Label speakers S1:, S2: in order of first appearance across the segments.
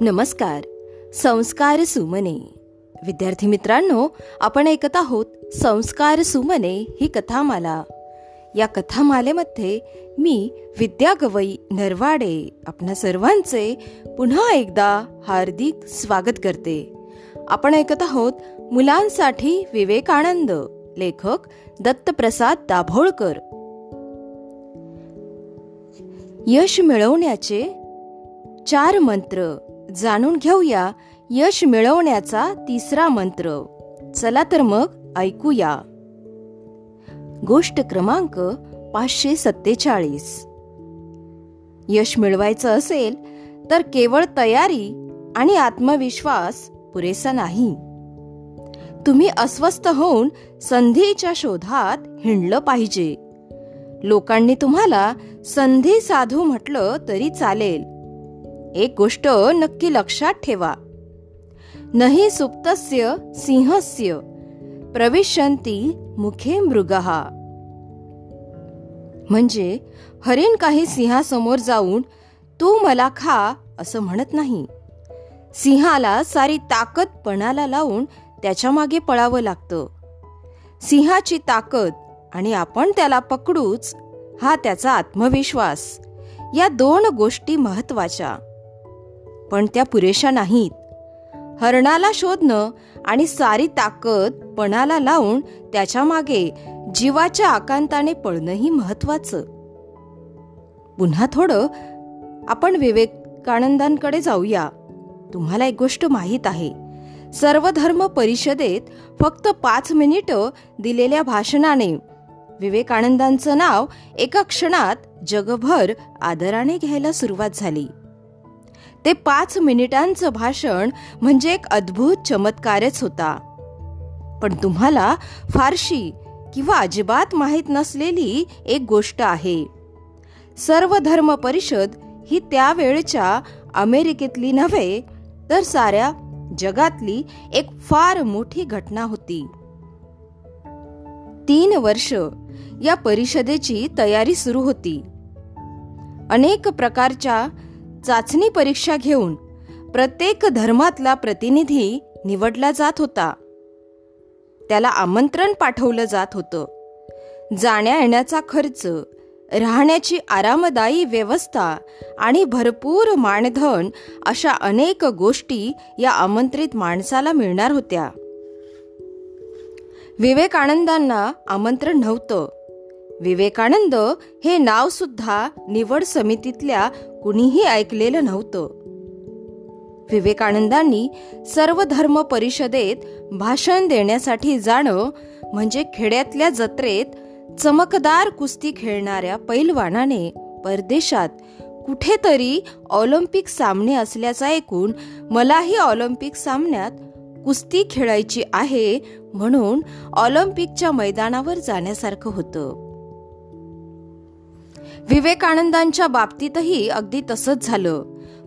S1: नमस्कार. संस्कार सुमने. विद्यार्थी मित्रांनो आपण ऐकत आहोत संस्कार सुमने ही कथामाला. या कथामालेमध्ये मी विद्या गवई नरवाडे आपणा सर्वांचे पुन्हा एकदा हार्दिक स्वागत करते. आपण ऐकत आहोत मुलांसाठी विवेकानंद लेखक दत्तप्रसाद दाभोळकर. यश मिळवण्याचे चार मंत्र. जाणून घेऊया यश मिळवण्याचा तिसरा मंत्र. चला तर मग ऐकूया. गोष्ट क्रमांक पाचशे सत्तेचाळीस. यश मिळवायचं असेल तर केवळ तयारी आणि आत्मविश्वास पुरेसा नाही. तुम्ही अस्वस्थ होऊन संधीच्या शोधात हिंडलं पाहिजे. लोकांनी तुम्हाला संधी साधू म्हटलं तरी चालेल. एक गोष्ट नक्की लक्षात ठेवा. नही सुप्तस्य सिंहस्य प्रविशंती मुखे मृगहा म्हणजे हरिण काही सिंहासमोर जाऊन तू मला खा असं म्हणत नाही. सिंहाला सारी ताकद पणाला लावून त्याच्यामागे पळावं लागतं. सिंहाची ताकद आणि आपण त्याला पकडूच हा त्याचा आत्मविश्वास या दोन गोष्टी महत्त्वाच्या पण त्या पुरेशा नाहीत. हरणाला शोधणं आणि सारी ताकद पणाला लावून त्याच्यामागे जीवाच्या आकांताने पळणंही महत्वाचं पुन्हा थोडं आपण विवेकानंदांकडे जाऊया. तुम्हाला एक गोष्ट माहीत आहे. सर्वधर्म परिषदेत फक्त पाच मिनिटं दिलेल्या भाषणाने विवेकानंदांचं नाव एका क्षणात जगभर आदराने घ्यायला सुरुवात झाली. ते पाच मिनिटांचं भाषण म्हणजे एक अद्भुत चमत्कारच होता. पण तुम्हाला फारशी किंवा अजिबात माहीत नसलेली एक गोष्ट आहे. सर्व धर्म परिषद ही त्यावेळच्या अमेरिकेतली नव्हे तर साऱ्या जगातली एक फार मोठी घटना होती. तीन वर्ष या परिषदेची तयारी सुरू होती. अनेक प्रकारच्या चाचणी परीक्षा घेऊन प्रत्येक धर्मातला प्रतिनिधी निवडला जात होता. त्याला आमंत्रण पाठवलं जात होतं. जाण्या येण्याचा खर्च राहण्याची आरामदायी व्यवस्था आणि भरपूर मानधन अशा अनेक गोष्टी या आमंत्रित माणसाला मिळणार होत्या. विवेकानंदांना आमंत्रण नव्हतं. विवेकानंद हे नाव सुद्धा निवड समितीतल्या कुणीही ऐकलेलं नव्हतं. विवेकानंदांनी सर्व धर्म परिषदेत भाषण देण्यासाठी जाणं म्हणजे खेड्यातल्या जत्रेत चमकदार कुस्ती खेळणाऱ्या पैलवानाने परदेशात कुठेतरी ऑलिम्पिक सामने असल्याचं ऐकून मलाही ऑलिम्पिक सामन्यात कुस्ती खेळायची आहे म्हणून ऑलिम्पिकच्या मैदानावर जाण्यासारखं होतं. विवेकानंदांच्या बाबतीतही अगदी तसंच झालं.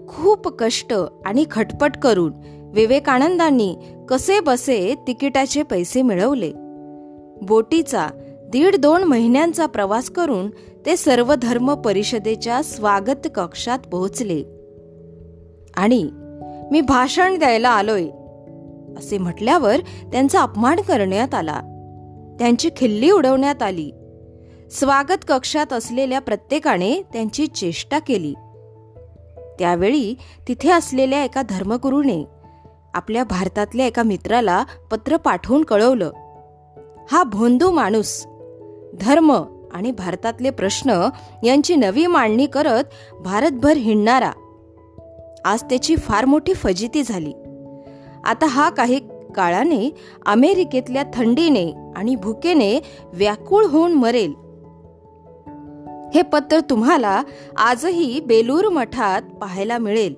S1: खूप कष्ट आणि खटपट करून विवेकानंदांनी कसे बसे तिकिटाचे पैसे मिळवले. बोटीचा दीड दोन महिन्यांचा प्रवास करून ते सर्व धर्म परिषदेच्या स्वागत कक्षात पोहोचले. आणि मी भाषण द्यायला आलोय असे म्हटल्यावर त्यांचा अपमान करण्यात आला. त्यांची खिल्ली उडवण्यात आली. स्वागत कक्षात असलेल्या प्रत्येकाने त्यांची चेष्टा केली. त्यावेळी तिथे असलेल्या एका धर्मगुरूने आपल्या भारतातल्या एका मित्राला पत्र पाठवून कळवलं. हा भोंदू माणूस धर्म आणि भारतातले प्रश्न यांची नवी मांडणी करत भारतभर हिंडणारा. आज त्याची फार मोठी फजिती झाली. आता हा काही काळाने अमेरिकेतल्या थंडीने आणि भुकेने व्याकुळ होऊन मरेल. हे पत्र तुम्हाला आजही बेलूर मठात पाहायला मिळेल.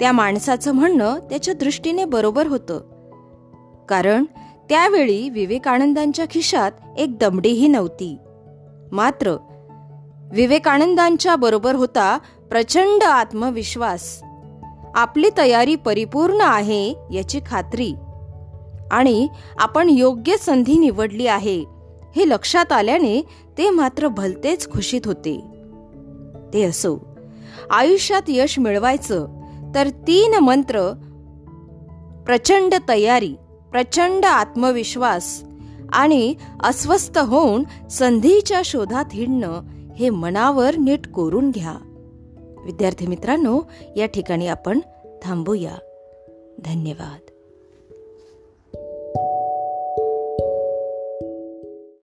S1: त्या माणसाचं म्हणणं त्याच्या दृष्टीने बरोबर होतं. कारण त्यावेळी विवेकानंदांच्या खिशात एक दमडीही नव्हती. मात्र विवेकानंदांच्या बरोबर होता प्रचंड आत्मविश्वास. आपली तयारी परिपूर्ण आहे याची खात्री. आणि आपण योग्य संधी निवडली आहे. हे लक्षात आल्याने ते मात्र भलतेच खुशीत होते. ते असो आयुष्यात यश मिळवायचं तर तीन मंत्र प्रचंड तयारी प्रचंड आत्मविश्वास आणि अस्वस्थ होऊन संधीच्या शोधात हिंडणं हे मनावर नीट कोरून घ्या. विद्यार्थी मित्रांनो या ठिकाणी आपण थांबूया. धन्यवाद.